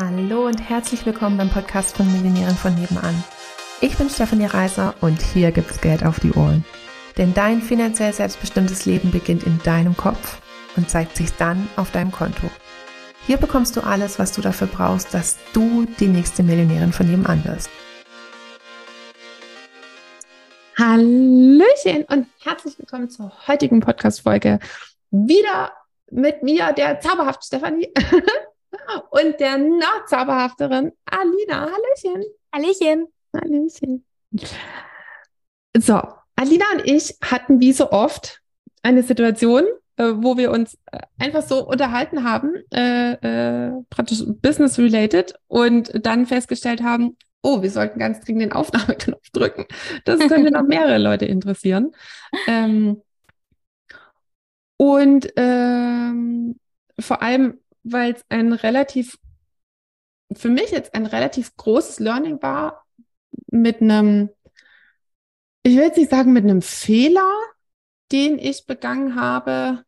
Hallo und herzlich willkommen beim Podcast von Millionären von nebenan. Ich bin Stefanie Reiser und hier gibt's Geld auf die Ohren. Denn dein finanziell selbstbestimmtes Leben beginnt in deinem Kopf und zeigt sich dann auf deinem Konto. Hier bekommst du alles, was du dafür brauchst, dass du die nächste Millionärin von nebenan wirst. Hallöchen und herzlich willkommen zur heutigen Podcast-Folge. Wieder mit mir, der zauberhaften Stefanie und der noch zauberhafteren Alina. Hallöchen. Hallöchen. Hallöchen. So, Alina und ich hatten wie so oft eine Situation, äh, wo wir uns äh, einfach so unterhalten haben, äh, äh, praktisch business-related und dann festgestellt haben, oh, wir sollten ganz dringend den Aufnahmeknopf drücken. Das könnte noch mehrere Leute interessieren. Ähm, und ähm, vor allem, weil es ein relativ, für mich jetzt ein relativ großes Learning war, mit einem, ich will jetzt nicht sagen mit einem Fehler, den ich begangen habe.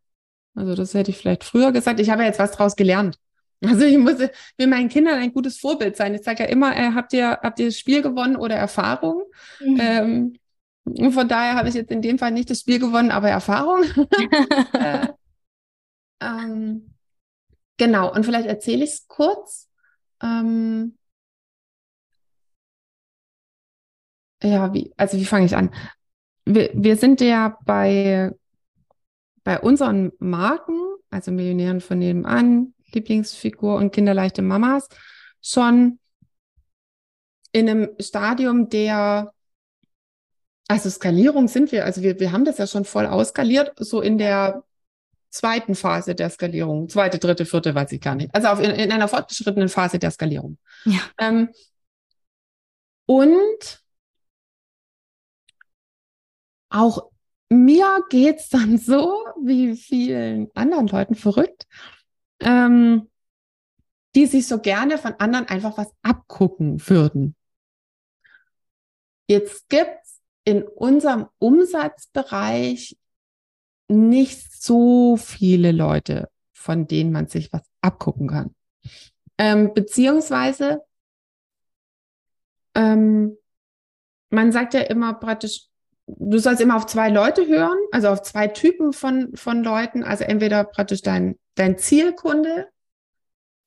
Also das hätte ich vielleicht früher gesagt. Ich habe ja jetzt was draus gelernt. Also ich muss, will meinen Kindern ein gutes Vorbild sein. Ich sage ja immer, äh, habt ihr, habt ihr das Spiel gewonnen oder Erfahrung? Mhm. Ähm, von daher habe ich jetzt in dem Fall nicht das Spiel gewonnen, aber Erfahrung. äh, ähm, genau, und vielleicht erzähle ich es kurz. Ähm, ja, wie, also wie fange ich an? Wir, wir sind ja bei, bei unseren Marken, also Millionären von nebenan, Lieblingsfigur und kinderleichte Mamas, schon in einem Stadium der also Skalierung sind wir, also wir, wir haben das ja schon voll ausskaliert, so in der zweiten Phase der Skalierung, zweite, dritte, vierte, weiß ich gar nicht. Also auf, in, in einer fortgeschrittenen Phase der Skalierung. Ja. Ähm, und auch mir geht's dann so, wie vielen anderen Leuten verrückt, ähm, die sich so gerne von anderen einfach was abgucken würden. Jetzt gibt's in unserem Umsatzbereich nicht so viele Leute, von denen man sich was abgucken kann. Ähm, beziehungsweise, ähm, man sagt ja immer praktisch, du sollst immer auf zwei Leute hören, also auf zwei Typen von, von Leuten, also entweder praktisch dein, dein Zielkunde,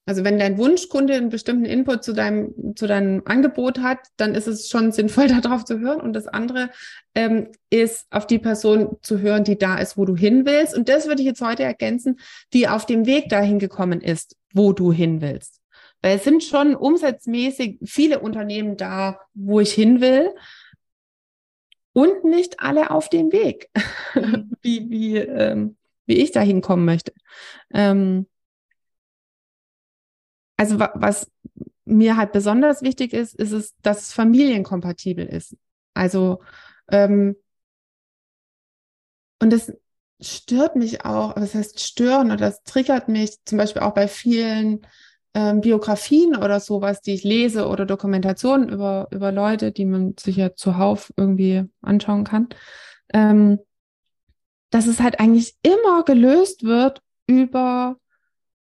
also wenn dein Wunschkunde einen bestimmten Input zu deinem, zu deinem Angebot hat, dann ist es schon sinnvoll, darauf zu hören. Und das andere ähm, ist, auf die Person zu hören, die da ist, wo du hin willst. Und das würde ich jetzt heute ergänzen, die auf dem Weg dahin gekommen ist, wo du hin willst. Weil es sind schon umsatzmäßig viele Unternehmen da, wo ich hin will. Und nicht alle auf dem Weg, mhm. wie, wie, ähm, wie ich da hinkommen möchte. Ähm, also was mir halt besonders wichtig ist, ist es, dass es familienkompatibel ist. Also ähm, und das stört mich auch, was heißt stören oder das triggert mich zum Beispiel auch bei vielen ähm, Biografien oder sowas, die ich lese oder Dokumentationen über, über Leute, die man sich ja zuhauf irgendwie anschauen kann, ähm, dass es halt eigentlich immer gelöst wird über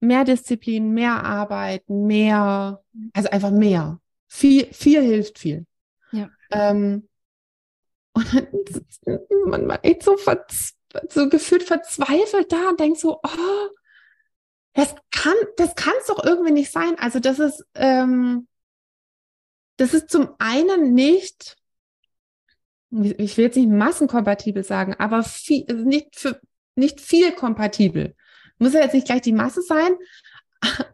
mehr Disziplin, mehr Arbeiten, mehr, also einfach mehr. Viel, viel hilft viel. Ja. Ähm, und dann, man war echt so, so gefühlt verzweifelt da und denkt so, oh, das kann, das kann es doch irgendwie nicht sein. Also das ist, ähm, das ist zum einen nicht, ich will jetzt nicht massenkompatibel sagen, aber viel, nicht für, nicht viel kompatibel. Muss ja jetzt nicht gleich die Masse sein,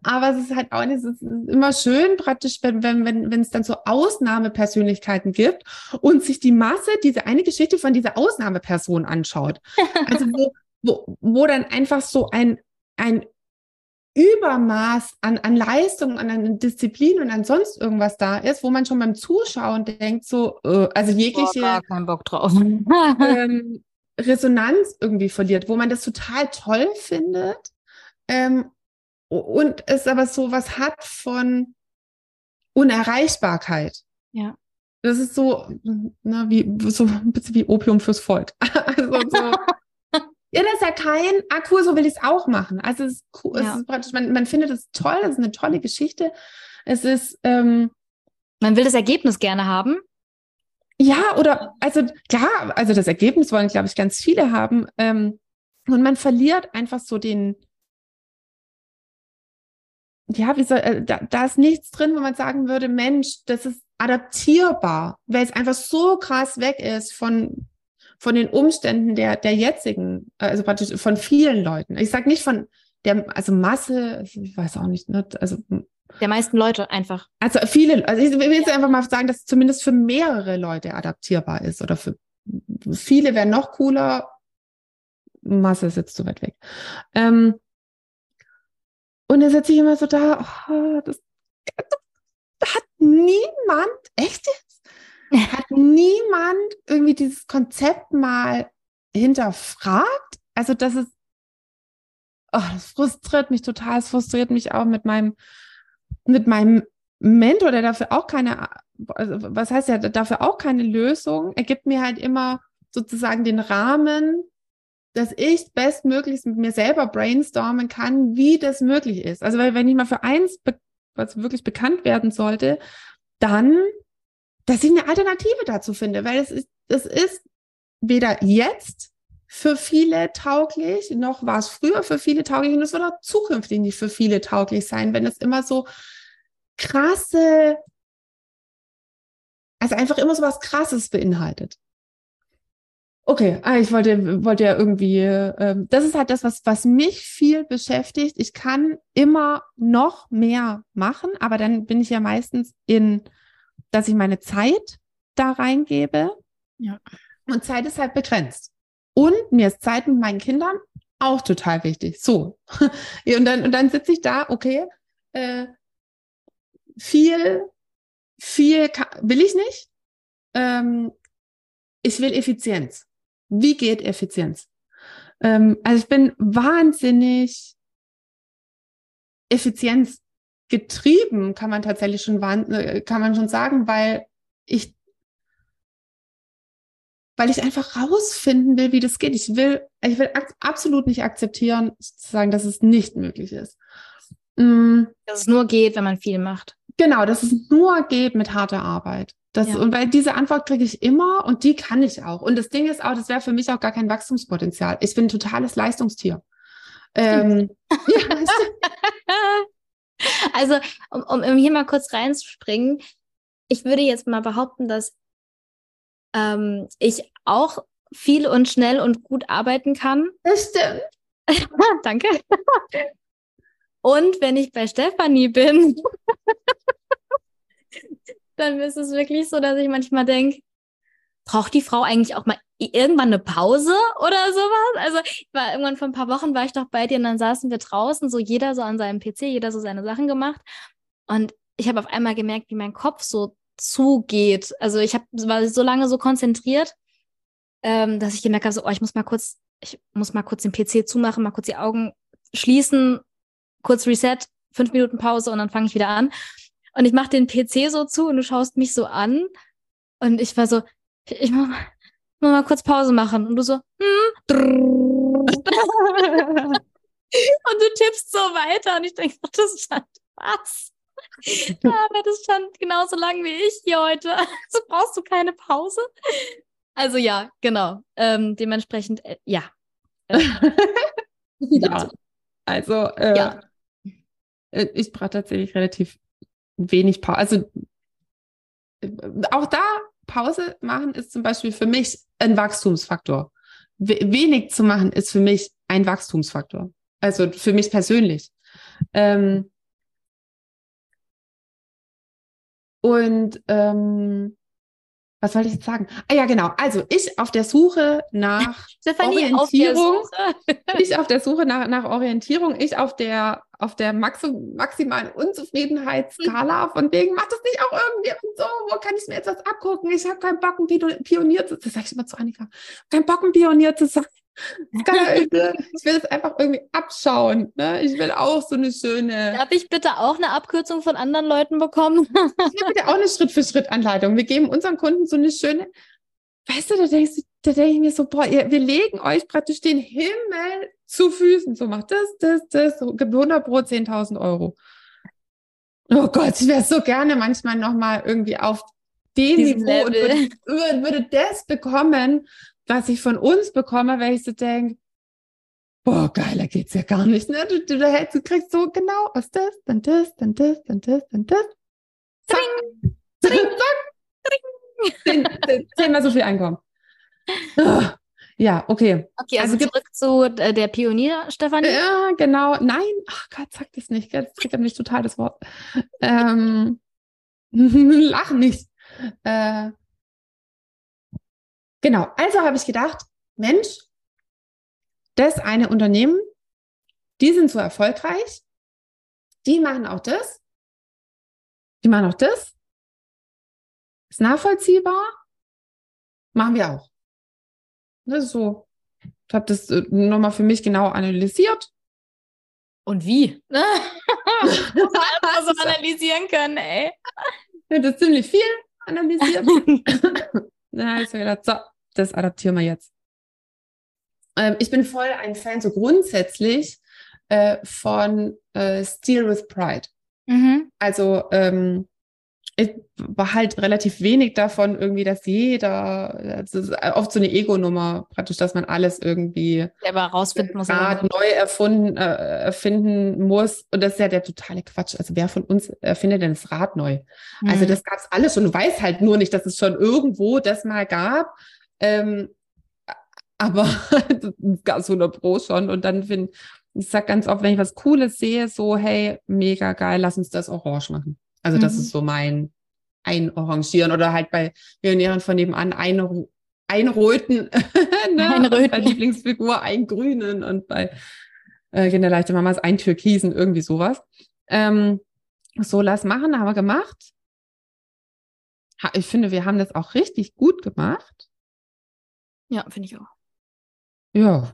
aber es ist halt auch es ist immer schön praktisch, wenn, wenn, wenn, wenn es dann so Ausnahmepersönlichkeiten gibt und sich die Masse diese eine Geschichte von dieser Ausnahmeperson anschaut. Also wo, wo, wo dann einfach so ein, ein Übermaß an, an Leistung, an, an Disziplin und an sonst irgendwas da ist, wo man schon beim Zuschauen denkt, so, äh, also jegliche. Boah, keinen Bock drauf. ähm, Resonanz irgendwie verliert, wo man das total toll findet ähm, und es aber so was hat von Unerreichbarkeit. Ja. Das ist so, na, wie, so ein bisschen wie Opium fürs Volk. also so, ja, das ist ja kein, ah cool, so will ich es auch machen. Also es ist cool, ja. es ist praktisch, man, man findet es toll, das ist eine tolle Geschichte. Es ist, ähm, man will das Ergebnis gerne haben. Ja, oder also klar, also das Ergebnis wollen, glaube ich, ganz viele haben. Ähm, und man verliert einfach so den, ja, wie soll, äh, da, da ist nichts drin, wo man sagen würde, Mensch, das ist adaptierbar, weil es einfach so krass weg ist von, von den Umständen der, der jetzigen, also praktisch von vielen Leuten. Ich sage nicht von der, also Masse, ich weiß auch nicht, ne, also der meisten Leute einfach. Also viele, also ich will jetzt ja. einfach mal sagen, dass es zumindest für mehrere Leute adaptierbar ist oder für viele wäre noch cooler. Masse ist jetzt zu weit weg. Ähm, und dann sitze ich immer so da, oh, das, das hat niemand, echt jetzt? Hat niemand irgendwie dieses Konzept mal hinterfragt? Also das ist, oh, das frustriert mich total, es frustriert mich auch mit meinem mit meinem Mentor, der dafür auch keine, also was heißt ja, dafür auch keine Lösung, er gibt mir halt immer sozusagen den Rahmen, dass ich bestmöglichst mit mir selber brainstormen kann, wie das möglich ist. Also weil wenn ich mal für eins, was wirklich bekannt werden sollte, dann, dass ich eine Alternative dazu finde, weil es ist, es ist weder jetzt für viele tauglich, noch war es früher für viele tauglich und es wird auch zukünftig nicht für viele tauglich sein, wenn es immer so krasse, also einfach immer so was Krasses beinhaltet. Okay, ah, ich wollte, wollte ja irgendwie, ähm, das ist halt das, was, was mich viel beschäftigt. Ich kann immer noch mehr machen, aber dann bin ich ja meistens in, dass ich meine Zeit da reingebe. Ja. Und Zeit ist halt begrenzt. Und mir ist Zeit mit meinen Kindern auch total wichtig. So. und dann, und dann sitze ich da, okay, äh, viel, viel will ich nicht. Ähm, ich will Effizienz. Wie geht Effizienz? Ähm, also ich bin wahnsinnig effizienzgetrieben, kann man tatsächlich schon, äh, kann man schon sagen, weil ich weil ich einfach rausfinden will, wie das geht. Ich will, ich will absolut nicht akzeptieren, sozusagen, dass es nicht möglich ist. Mm. Dass es nur geht, wenn man viel macht. Genau, dass es nur geht mit harter Arbeit. Das, ja. Und weil diese Antwort kriege ich immer und die kann ich auch. Und das Ding ist auch, das wäre für mich auch gar kein Wachstumspotenzial. Ich bin ein totales Leistungstier. Ähm, ja, also, um, um hier mal kurz reinzuspringen, ich würde jetzt mal behaupten, dass ähm, ich auch viel und schnell und gut arbeiten kann. Das stimmt. Danke. Und wenn ich bei Stefanie bin, dann ist es wirklich so, dass ich manchmal denke, braucht die Frau eigentlich auch mal irgendwann eine Pause oder sowas? Also ich war irgendwann vor ein paar Wochen war ich doch bei dir und dann saßen wir draußen, so jeder so an seinem PC, jeder so seine Sachen gemacht. Und ich habe auf einmal gemerkt, wie mein Kopf so zugeht. Also ich hab, war so lange so konzentriert, ähm, dass ich gemerkt habe, so, oh, ich muss mal kurz, ich muss mal kurz den PC zumachen, mal kurz die Augen schließen kurz Reset, fünf Minuten Pause und dann fange ich wieder an. Und ich mache den PC so zu und du schaust mich so an. Und ich war so, ich muss mal, muss mal kurz Pause machen. Und du so, hm. und du tippst so weiter. Und ich denke, das stand was? Ja, aber das stand genauso lang wie ich hier heute. Also brauchst du keine Pause. Also ja, genau. Ähm, dementsprechend, äh, ja. ja. Also, äh, ja. Äh, ich brauche tatsächlich relativ wenig Pause. Also äh, auch da Pause machen ist zum Beispiel für mich ein Wachstumsfaktor. wenig zu machen ist für mich ein Wachstumsfaktor. Also für mich persönlich. Ähm, und ähm, was wollte ich jetzt sagen? Ah ja, genau. Also ich auf der Suche nach Stefanie, Orientierung. Auf Suche. ich auf der Suche nach, nach Orientierung. Ich auf der auf der Maxim, maximalen Unzufriedenheitsskala von wegen, macht das nicht auch irgendwie und so, wo kann ich mir jetzt was abgucken? Ich habe keinen Bock, ein Pionier zu sein. Das sage ich immer zu Annika. Kein Bock, ein Pionier zu sein. ich will es einfach irgendwie abschauen. Ne? Ich will auch so eine schöne. Darf ich bitte auch eine Abkürzung von anderen Leuten bekommen? ich habe bitte auch eine Schritt-für-Schritt-Anleitung. Wir geben unseren Kunden so eine schöne, weißt du, da denkst du, da denke ich mir so, boah, ihr, wir legen euch praktisch den Himmel zu Füßen. So macht das, das, das, so, 100 pro 10.000 Euro. Oh Gott, ich wäre so gerne manchmal nochmal irgendwie auf dem Niveau und würde, würde das bekommen, was ich von uns bekomme, weil ich so denke, boah, geiler geht's ja gar nicht. Ne? Du, du, du, du kriegst so genau aus das, dann das, dann das, dann das, dann das. Zack. Zack. Zehn, zehn- zehnmal so viel Einkommen. Ah, Ja, okay. Okay, also, Also zurück zu äh, der Pionier, Stefanie. Ja, genau. Nein, ach Gott, sag das nicht. Das triggert mich total das Wort. Ähm, lach nicht. Äh, genau. Also habe ich gedacht, Mensch, das eine Unternehmen, die sind so erfolgreich, die machen auch das, die machen auch das, ist nachvollziehbar, machen wir auch. Das ist so. Ich habe das äh, nochmal für mich genau analysiert. Und wie? Ne? Das so ist- analysieren können, ey. Ich habe das ziemlich viel analysiert. Dann habe ich so gedacht, so, das adaptieren wir jetzt. Ähm, ich bin voll ein Fan, so grundsätzlich, äh, von äh, Steal with Pride. mhm. Also ähm, war halt relativ wenig davon irgendwie, dass jeder, also es ist oft so eine Ego-Nummer, praktisch, dass man alles irgendwie Selber rausfinden muss. Neu erfunden, äh, erfinden muss. Und das ist ja der totale Quatsch. Also wer von uns erfindet denn das Rad neu? Also Mhm. das gab es alles schon. Du weißt halt nur nicht, dass es schon irgendwo das mal gab. Ähm, aber es gab es 100 Pro schon. Und dann finde ich sag ganz oft, wenn ich was Cooles sehe, so, hey, mega geil, lass uns das orange machen. Also das Mhm. ist so mein Einorangieren oder halt bei Millionären von nebenan ein, einröten. ne? Einröten. Bei Lieblingsfigur eingrünen und bei äh, Kinderleichte Mamas eintürkisen, irgendwie sowas. Ähm, so, lass machen, haben wir gemacht. Ha, ich finde, wir haben das auch richtig gut gemacht. Ja, finde ich auch. Ja.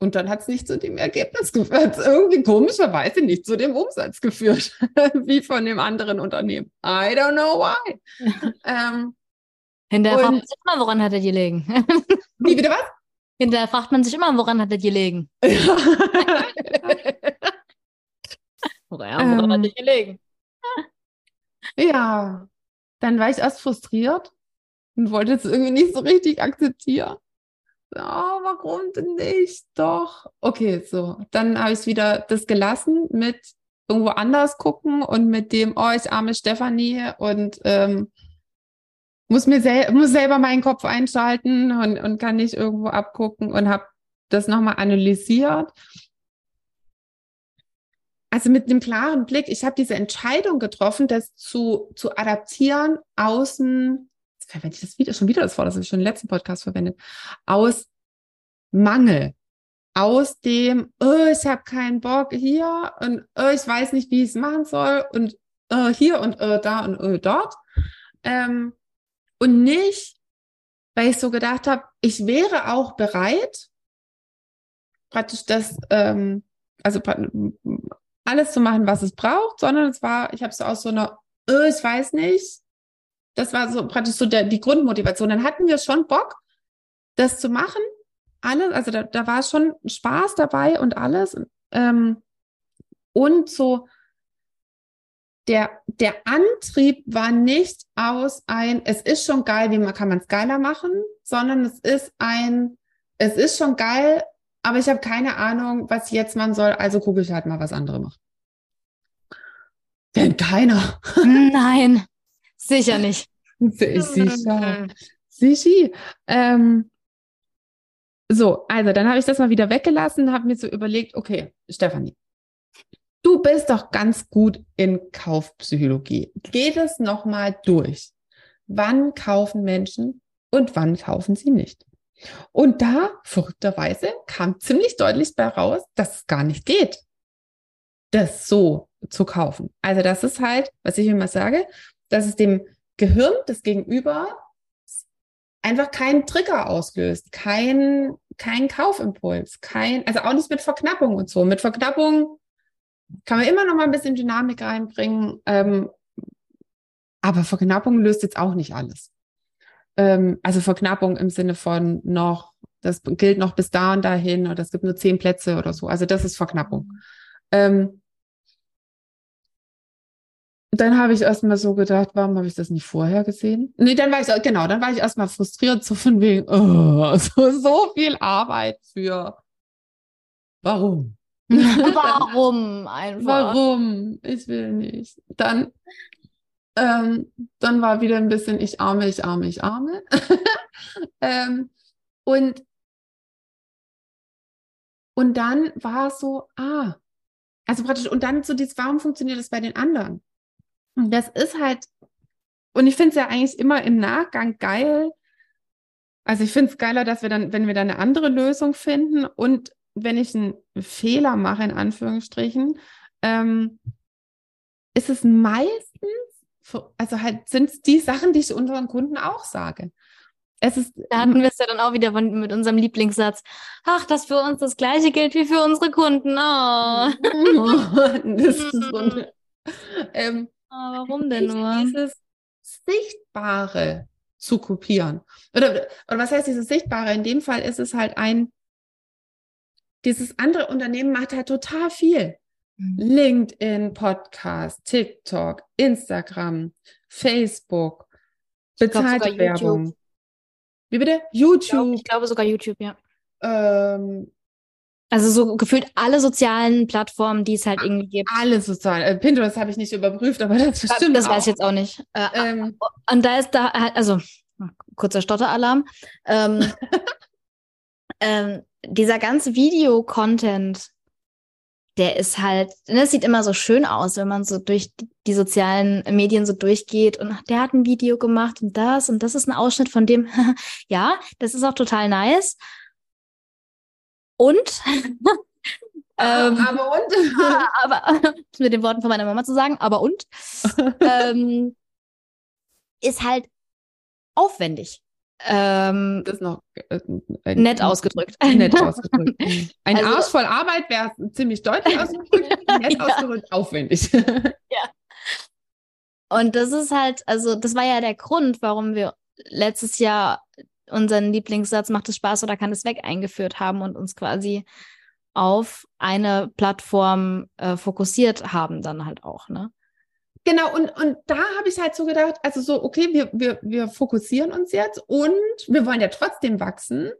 Und dann hat es nicht zu dem Ergebnis geführt. Irgendwie komischerweise nicht zu dem Umsatz geführt, wie von dem anderen Unternehmen. I don't know why. ähm, Hinterher fragt man sich immer, woran hat er gelegen? wie bitte was? Hinterher fragt man sich immer, woran hat er gelegen? Woran, woran hat Ähm. er gelegen? ja, dann war ich erst frustriert und wollte es irgendwie nicht so richtig akzeptieren. Oh, warum denn nicht? Doch. Okay, so. Dann habe ich wieder das gelassen mit irgendwo anders gucken und mit dem, oh, ich arme Stefanie und ähm, muss mir sel muss selber meinen Kopf einschalten und, und kann nicht irgendwo abgucken und habe das nochmal analysiert. Also mit einem klaren Blick, ich habe diese Entscheidung getroffen, das zu, zu adaptieren außen, verwende ich das wieder, schon wieder das Wort, das habe ich schon im letzten Podcast verwendet, aus Mangel, aus dem, oh, ich habe keinen Bock hier und oh, ich weiß nicht, wie ich es machen soll und oh, hier und da und dort. Ähm, und nicht, weil ich so gedacht habe, ich wäre auch bereit, praktisch das, ähm, also alles zu machen, was es braucht, sondern es war, ich habe so aus so einer, ich weiß nicht, das war so praktisch so der, die Grundmotivation. Dann hatten wir schon Bock, das zu machen, alles, also da, da war schon Spaß dabei und alles. Ähm, und so der, der Antrieb war nicht aus ein, es ist schon geil, wie man kann man es geiler machen, sondern es ist ein, es ist schon geil, aber ich habe keine Ahnung, was jetzt machen soll, also gucke ich halt mal, was andere machen. Denn keiner. Nein, sicher nicht. Sicher. Sichi. Ähm, so, also dann habe ich das mal wieder weggelassen, habe mir so überlegt, okay, Stefanie, du bist doch ganz gut in Kaufpsychologie. Geh das nochmal durch. Wann kaufen Menschen und wann kaufen sie nicht? Und da, verrückterweise, kam ziemlich deutlich bei raus, dass es gar nicht geht, das so zu kaufen. Also das ist halt, was ich immer sage, dass es dem Gehirn des Gegenüber einfach keinen Trigger auslöst, kein, kein Kaufimpuls, kein, also auch nicht mit Verknappung und so. Mit Verknappung kann man immer noch mal ein bisschen Dynamik reinbringen, ähm, aber Verknappung löst jetzt auch nicht alles. Ähm, also Verknappung im Sinne von noch, das gilt noch bis da und dahin oder es gibt nur zehn Plätze oder so. Also das ist Verknappung. Ähm, dann habe ich erstmal so gedacht, warum habe ich das nicht vorher gesehen? Nee, dann war ich, genau, dann war ich erstmal frustriert, so von wegen, oh, so, so viel Arbeit für warum? Warum einfach? Warum? Ich will nicht. Dann, ähm, dann war wieder ein bisschen ich arme, ich arme, ich arme. ähm, und, und dann war es so, ah, also praktisch, und dann so dieses, warum funktioniert das bei den anderen? Das ist halt, und ich finde es ja eigentlich immer im Nachgang geil. Also ich finde es geiler, dass wir dann, wenn wir dann eine andere Lösung finden und wenn ich einen Fehler mache, in Anführungsstrichen, ähm, ist es meistens, also halt sind es die Sachen, die ich unseren Kunden auch sage. Es ist, da hatten wir es ja dann auch wieder von, mit unserem Lieblingssatz. Ach, dass für uns das Gleiche gilt wie für unsere Kunden. Oh. das ist so eine, ähm, oh, warum denn nur? Dieses Sichtbare zu kopieren. Oder, oder was heißt dieses Sichtbare? In dem Fall ist es halt ein, dieses andere Unternehmen macht halt total viel. Mhm. LinkedIn, Podcast, TikTok, Instagram, Facebook, bezahlte Werbung. YouTube. Wie bitte? YouTube. Ich glaube, ich glaube sogar YouTube, ja. Ähm, also so gefühlt alle sozialen Plattformen, die es halt irgendwie gibt. Alle sozialen. Äh, Pinterest habe ich nicht überprüft, aber das bestimmt Das auch. weiß ich jetzt auch nicht. Äh, ähm, und da ist da halt, also kurzer Stotteralarm. Ähm, ähm, dieser ganze Video-Content, der ist halt, das ne, sieht immer so schön aus, wenn man so durch die sozialen Medien so durchgeht und der hat ein Video gemacht und das und das ist ein Ausschnitt von dem. ja, das ist auch total nice. Und ähm, aber und? aber mit den Worten von meiner Mama zu sagen, aber und ähm, ist halt aufwendig. Ähm, das ist noch äh, nett ausgedrückt. Nett ausgedrückt. Ein also, Arsch voll Arbeit wäre ziemlich deutlich ausgedrückt, nett ja. ausgedrückt, aufwendig. ja. Und das ist halt, also das war ja der Grund, warum wir letztes Jahr unseren Lieblingssatz macht es Spaß oder kann es weg eingeführt haben und uns quasi auf eine Plattform äh, fokussiert haben dann halt auch, ne? Genau, und, und da habe ich halt so gedacht, also so, okay, wir, wir, wir fokussieren uns jetzt und wir wollen ja trotzdem wachsen.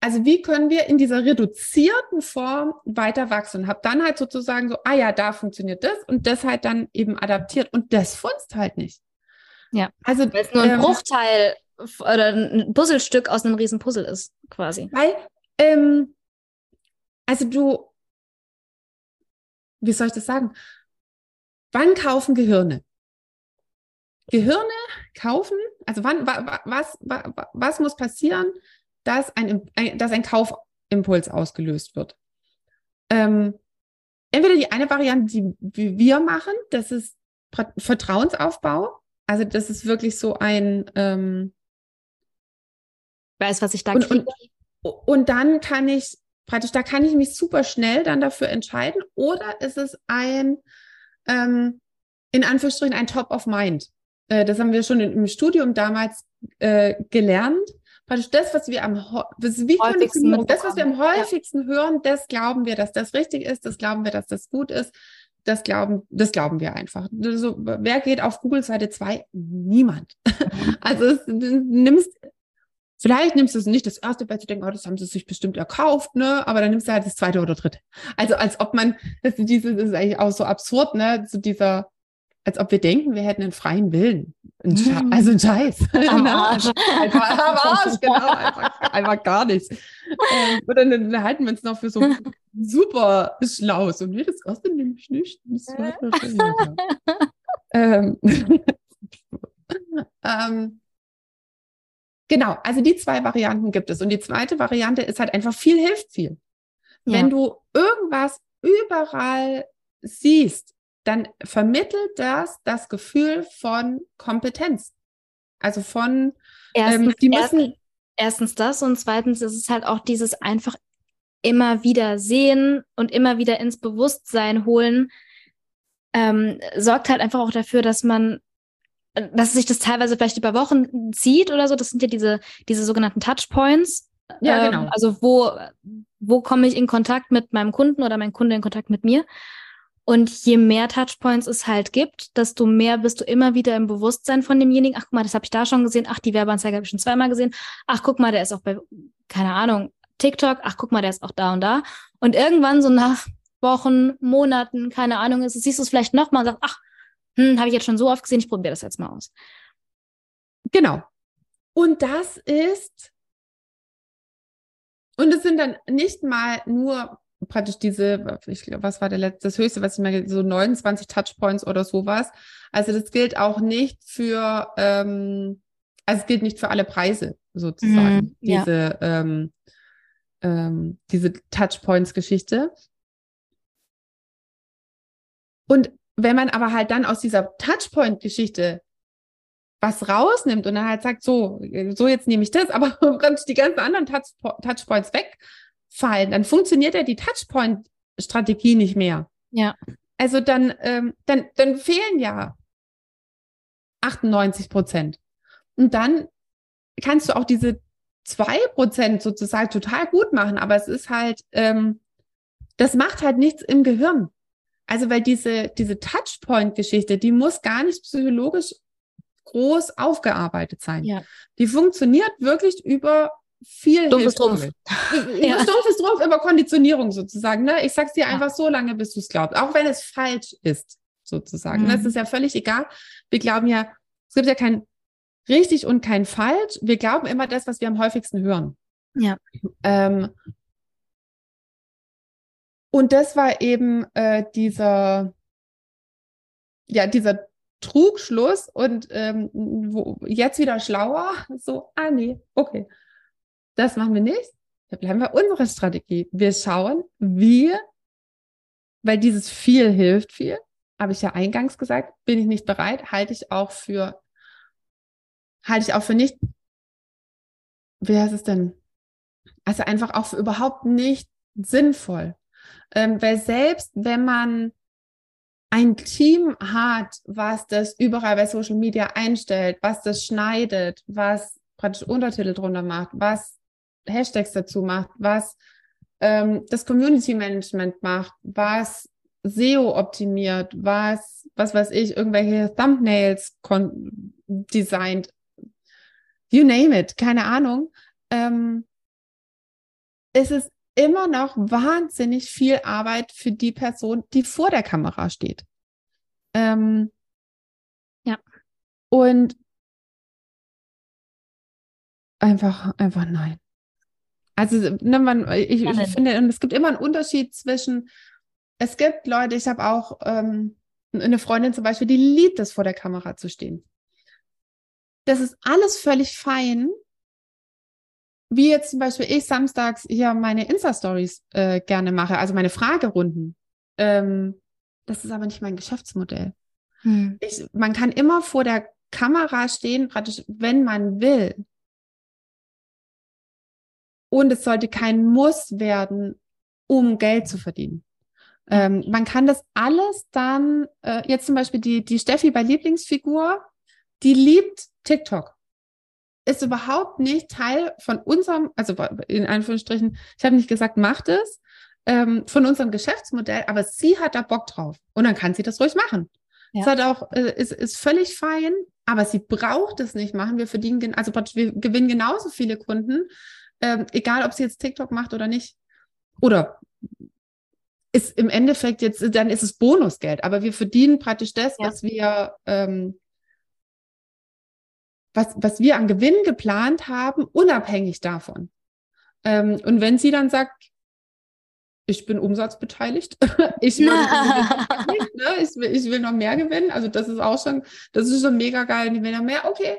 Also wie können wir in dieser reduzierten Form weiter wachsen? Und habe dann halt sozusagen so, ah ja, da funktioniert das und das halt dann eben adaptiert und das funzt halt nicht. Ja, also weil es nur ein ähm, Bruchteil oder ein Puzzlestück aus einem riesen Puzzle ist, quasi. Weil, ähm, also du, wie soll ich das sagen? Wann kaufen Gehirne? Gehirne kaufen, also wann, was, was, was muss passieren, dass ein, dass ein Kaufimpuls ausgelöst wird? Ähm, entweder die eine Variante, die wir machen, das ist Vertrauensaufbau. Also das ist wirklich so ein ähm, weiß, was ich da und, kriege. Und, und dann kann ich praktisch, da kann ich mich super schnell dann dafür entscheiden. Oder ist es ein ähm, in Anführungsstrichen ein Top of Mind. Äh, das haben wir schon im Studium damals äh, gelernt. Praktisch das, was wir am wie häufigsten das, was wir am häufigsten ja. hören, das glauben wir, dass das richtig ist, das glauben wir, dass das gut ist. Das glauben, das glauben wir einfach. So, wer geht auf Google Seite 2? Niemand. also es, du nimmst Vielleicht nimmst du es nicht das erste, weil du denkst, oh, das haben sie sich bestimmt erkauft, ne? Aber dann nimmst du halt das zweite oder dritte. Also als ob man, das, diese, das ist eigentlich auch so absurd, ne? Zu dieser, als ob wir denken, wir hätten einen freien Willen. Ein mhm. also ein Scheiß. Am ne? Arsch. einfach, am Arsch, genau. Einfach, einfach gar nichts. Ähm, und dann, dann, halten wir uns noch für so super schlau. So, nee, das erste nehme ich nicht. Das zweite, ähm, ähm, Genau, also die zwei Varianten gibt es. Und die zweite Variante ist halt einfach viel hilft viel. Ja. Wenn du irgendwas überall siehst, dann vermittelt das das Gefühl von Kompetenz. Also von, erstens, ähm, die müssen. Erst, erstens das und zweitens ist es halt auch dieses einfach immer wieder sehen und immer wieder ins Bewusstsein holen, ähm, sorgt halt einfach auch dafür, dass man dass sich das teilweise vielleicht über Wochen zieht oder so. Das sind ja diese, diese sogenannten Touchpoints. Ja, genau. Ähm, also wo, wo komme ich in Kontakt mit meinem Kunden oder mein Kunde in Kontakt mit mir? Und je mehr Touchpoints es halt gibt, desto mehr bist du immer wieder im Bewusstsein von demjenigen. Ach, guck mal, das habe ich da schon gesehen. Ach, die Werbeanzeige habe ich schon zweimal gesehen. Ach, guck mal, der ist auch bei, keine Ahnung, TikTok. Ach, guck mal, der ist auch da und da. Und irgendwann so nach Wochen, Monaten, keine Ahnung, ist, siehst du es vielleicht nochmal und sagst, ach, hm, habe ich jetzt schon so oft gesehen, ich probiere das jetzt mal aus. Genau. Und das ist, und es sind dann nicht mal nur praktisch diese, ich was war der letzte, das höchste, was ich meine, so 29 Touchpoints oder sowas. Also das gilt auch nicht für, ähm, also es gilt nicht für alle Preise sozusagen, mm, diese, ja. ähm, ähm, diese Touchpoints-Geschichte. Und wenn man aber halt dann aus dieser Touchpoint-Geschichte was rausnimmt und dann halt sagt, so, so jetzt nehme ich das, aber die ganzen anderen Touch Touchpoints wegfallen, dann funktioniert ja die Touchpoint-Strategie nicht mehr. Ja. Also dann, ähm, dann, dann fehlen ja 98 Prozent. Und dann kannst du auch diese zwei Prozent sozusagen total gut machen, aber es ist halt, ähm, das macht halt nichts im Gehirn. Also, weil diese, diese Touchpoint-Geschichte, die muss gar nicht psychologisch groß aufgearbeitet sein. Ja. Die funktioniert wirklich über viel Dumpfes Trumpf. ja. Stumpfes Trumpf über Konditionierung sozusagen. Ne? Ich sag's dir einfach ja. so lange, bis du es glaubst. Auch wenn es falsch ist, sozusagen. Mhm. Das ist ja völlig egal. Wir glauben ja, es gibt ja kein richtig und kein falsch. Wir glauben immer das, was wir am häufigsten hören. Ja. Ähm, und das war eben äh, dieser, ja, dieser Trugschluss und ähm, wo, jetzt wieder schlauer. So, ah nee, okay. Das machen wir nicht. Da bleiben wir unsere Strategie. Wir schauen, wie, weil dieses viel hilft viel, habe ich ja eingangs gesagt, bin ich nicht bereit, halte ich auch für, halte ich auch für nicht, wie heißt es denn? Also einfach auch für überhaupt nicht sinnvoll. Ähm, weil selbst wenn man ein Team hat, was das überall bei Social Media einstellt, was das schneidet, was praktisch Untertitel drunter macht, was Hashtags dazu macht, was ähm, das Community Management macht, was SEO optimiert, was, was weiß ich, irgendwelche Thumbnails designt, you name it, keine Ahnung. Ähm, es ist immer noch wahnsinnig viel Arbeit für die Person, die vor der Kamera steht. Ähm, ja. Und einfach, einfach nein. Also, ne, man, ich, ich finde, und es gibt immer einen Unterschied zwischen, es gibt Leute, ich habe auch ähm, eine Freundin zum Beispiel, die liebt es, vor der Kamera zu stehen. Das ist alles völlig fein wie jetzt zum Beispiel ich samstags hier meine Insta-Stories äh, gerne mache, also meine Fragerunden. Ähm, das ist aber nicht mein Geschäftsmodell. Hm. Ich, man kann immer vor der Kamera stehen, praktisch, wenn man will. Und es sollte kein Muss werden, um Geld zu verdienen. Ähm, man kann das alles dann, äh, jetzt zum Beispiel die, die Steffi bei Lieblingsfigur, die liebt TikTok ist überhaupt nicht Teil von unserem, also in Anführungsstrichen, ich habe nicht gesagt, macht es, ähm, von unserem Geschäftsmodell, aber sie hat da Bock drauf. Und dann kann sie das ruhig machen. Ja. Es hat auch, äh, ist, ist völlig fein, aber sie braucht es nicht machen. Wir verdienen, also wir gewinnen genauso viele Kunden, ähm, egal ob sie jetzt TikTok macht oder nicht. Oder ist im Endeffekt jetzt, dann ist es Bonusgeld, aber wir verdienen praktisch das, ja. was wir ähm, was, was wir an Gewinn geplant haben, unabhängig davon. Ähm, und wenn sie dann sagt, ich bin umsatzbeteiligt, ich, will, ne? ich, will, ich will noch mehr gewinnen, also das ist auch schon, das ist schon mega geil, die will noch mehr, okay,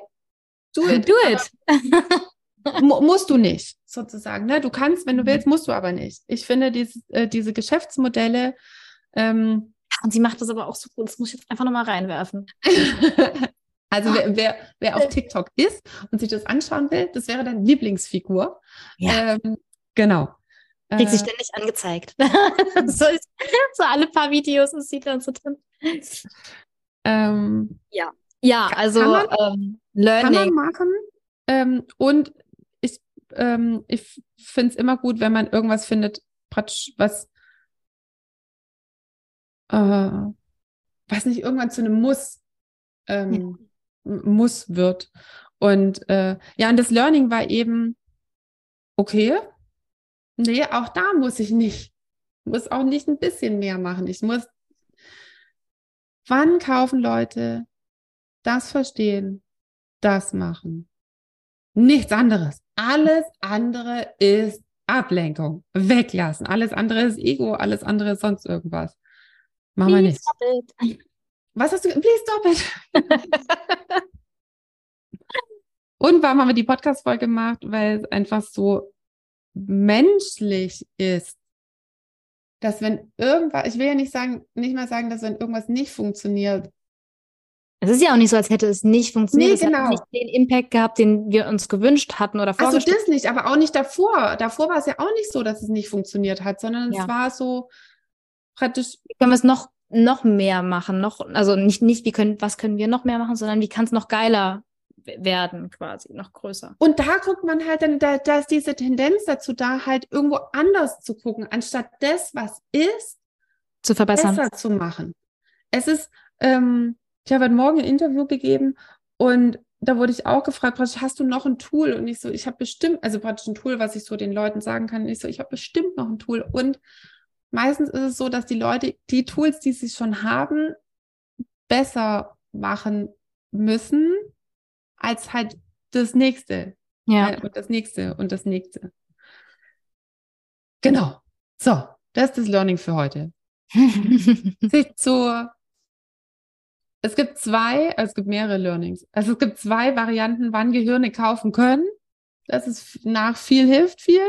do it. Do it. musst du nicht, sozusagen. Ne? Du kannst, wenn du mhm. willst, musst du aber nicht. Ich finde diese, äh, diese Geschäftsmodelle, ähm, und sie macht das aber auch so gut, das muss ich jetzt einfach nochmal reinwerfen. Also wer, wer, wer, auf TikTok ist und sich das anschauen will, das wäre deine Lieblingsfigur. Ja. Ähm, genau. Kriegt sie äh, ständig angezeigt. so, ist, so alle paar Videos ist sie dann so drin. Ähm, ja. Ja, also man, ähm, Learning. Kann man machen. Ähm, und ich, ähm, ich finde es immer gut, wenn man irgendwas findet, was äh, was nicht irgendwann zu einem Muss, ähm, ja. Muss wird. Und äh, ja, und das Learning war eben, okay, nee, auch da muss ich nicht, muss auch nicht ein bisschen mehr machen. Ich muss, wann kaufen Leute das verstehen, das machen? Nichts anderes. Alles andere ist Ablenkung. Weglassen. Alles andere ist Ego, alles andere ist sonst irgendwas. Machen wir nicht. Was hast du? Please stop it. Und warum haben wir die Podcast-Folge gemacht? Weil es einfach so menschlich ist, dass wenn irgendwas, ich will ja nicht sagen, nicht mal sagen, dass wenn irgendwas nicht funktioniert. Es ist ja auch nicht so, als hätte es nicht funktioniert. Nee, genau. Es hat nicht den Impact gehabt, den wir uns gewünscht hatten oder vorgestellt. Also das nicht, aber auch nicht davor. Davor war es ja auch nicht so, dass es nicht funktioniert hat, sondern ja. es war so praktisch. Können wir es noch noch mehr machen, noch also nicht nicht wie können was können wir noch mehr machen, sondern wie kann es noch geiler werden quasi, noch größer. Und da guckt man halt dann, da, da ist diese Tendenz dazu da, halt irgendwo anders zu gucken, anstatt das, was ist, zu verbessern. Besser zu machen. Es ist, ähm, ich habe heute Morgen ein Interview gegeben und da wurde ich auch gefragt, hast du noch ein Tool? Und ich so, ich habe bestimmt, also praktisch ein Tool, was ich so den Leuten sagen kann. Und ich so, ich habe bestimmt noch ein Tool. Und meistens ist es so, dass die Leute die Tools, die sie schon haben, besser machen müssen, als halt das nächste. Ja. Äh, und das nächste und das nächste. Genau. So, das ist das Learning für heute. so, es gibt zwei, also es gibt mehrere Learnings. Also es gibt zwei Varianten, wann Gehirne kaufen können. Das ist nach viel hilft viel.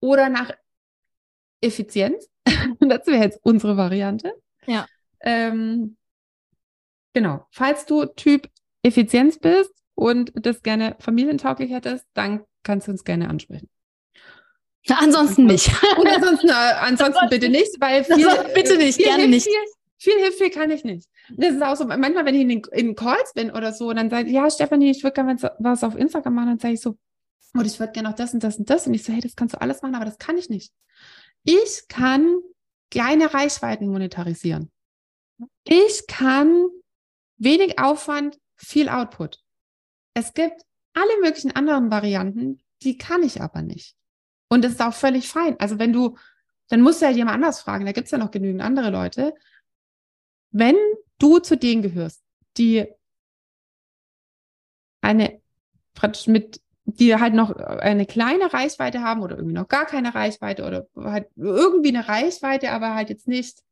Oder nach Effizienz. das wäre jetzt unsere Variante. Ja. Ähm, genau. Falls du Typ Effizienz bist und das gerne familientauglich hättest, dann kannst du uns gerne ansprechen. Na, ansonsten nicht. Und ansonsten, äh, ansonsten bitte nicht, weil viel, bitte nicht, gerne hilft, nicht. Viel, viel hilft, viel kann ich nicht. Das ist auch so, manchmal, wenn ich in, den, in Calls bin oder so, dann sage ich, ja, Stefanie, ich würde gerne was auf Instagram machen, dann sage ich so, und ich würde gerne noch das und das und das. Und ich so, hey, das kannst du alles machen, aber das kann ich nicht. Ich kann kleine Reichweiten monetarisieren. Ich kann wenig Aufwand viel Output. Es gibt alle möglichen anderen Varianten, die kann ich aber nicht. Und das ist auch völlig fein. Also wenn du, dann musst du ja jemand anders fragen, da gibt es ja noch genügend andere Leute. Wenn du zu denen gehörst, die eine praktisch mit, die halt noch eine kleine Reichweite haben oder irgendwie noch gar keine Reichweite oder halt irgendwie eine Reichweite, aber halt jetzt nicht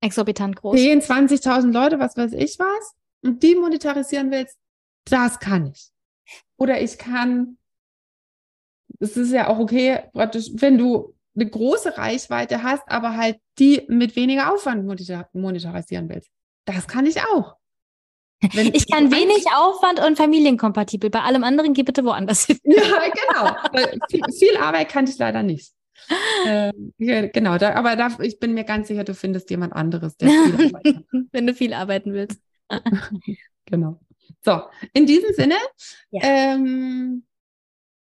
exorbitant groß. 10, 20.000 Leute, was weiß ich was, und die monetarisieren willst, das kann ich. Oder ich kann, es ist ja auch okay, praktisch, wenn du eine große Reichweite hast, aber halt die mit weniger Aufwand monetarisieren willst. Das kann ich auch. Wenn ich kann wenig Aufwand und familienkompatibel. Bei allem anderen geh bitte woanders hin. Ja, genau. viel, viel, Arbeit kann ich leider nicht. Ja, genau, da, aber da, ich bin mir ganz sicher, du findest jemand anderes, der viel Wenn du viel arbeiten willst. genau. So, in diesem Sinne, ja. ähm,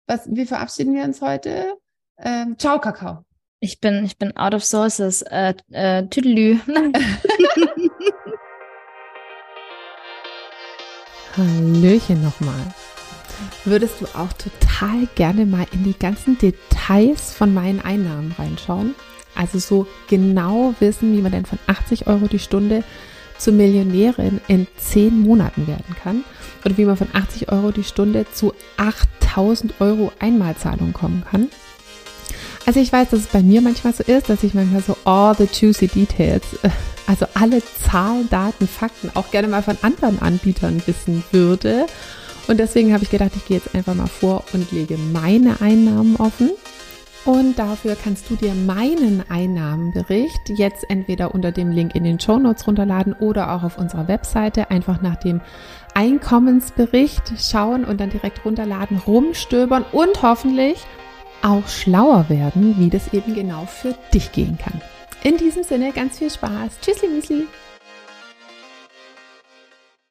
was, wie verabschieden wir uns heute? Ähm, ciao, Kakao. Ich bin, ich bin out of sources. Äh, äh, Tüdelü. Hallöchen nochmal. Würdest du auch total gerne mal in die ganzen Details von meinen Einnahmen reinschauen? Also so genau wissen, wie man denn von 80 Euro die Stunde zur Millionärin in zehn Monaten werden kann oder wie man von 80 Euro die Stunde zu 8000 Euro Einmalzahlung kommen kann. Also ich weiß, dass es bei mir manchmal so ist, dass ich manchmal so all the juicy details, äh, also alle Zahlen, Daten, Fakten auch gerne mal von anderen Anbietern wissen würde. Und deswegen habe ich gedacht, ich gehe jetzt einfach mal vor und lege meine Einnahmen offen und dafür kannst du dir meinen Einnahmenbericht jetzt entweder unter dem Link in den Show Notes runterladen oder auch auf unserer Webseite einfach nach dem Einkommensbericht schauen und dann direkt runterladen, rumstöbern und hoffentlich auch schlauer werden, wie das eben genau für dich gehen kann. In diesem Sinne ganz viel Spaß. Tschüssli, Müsli.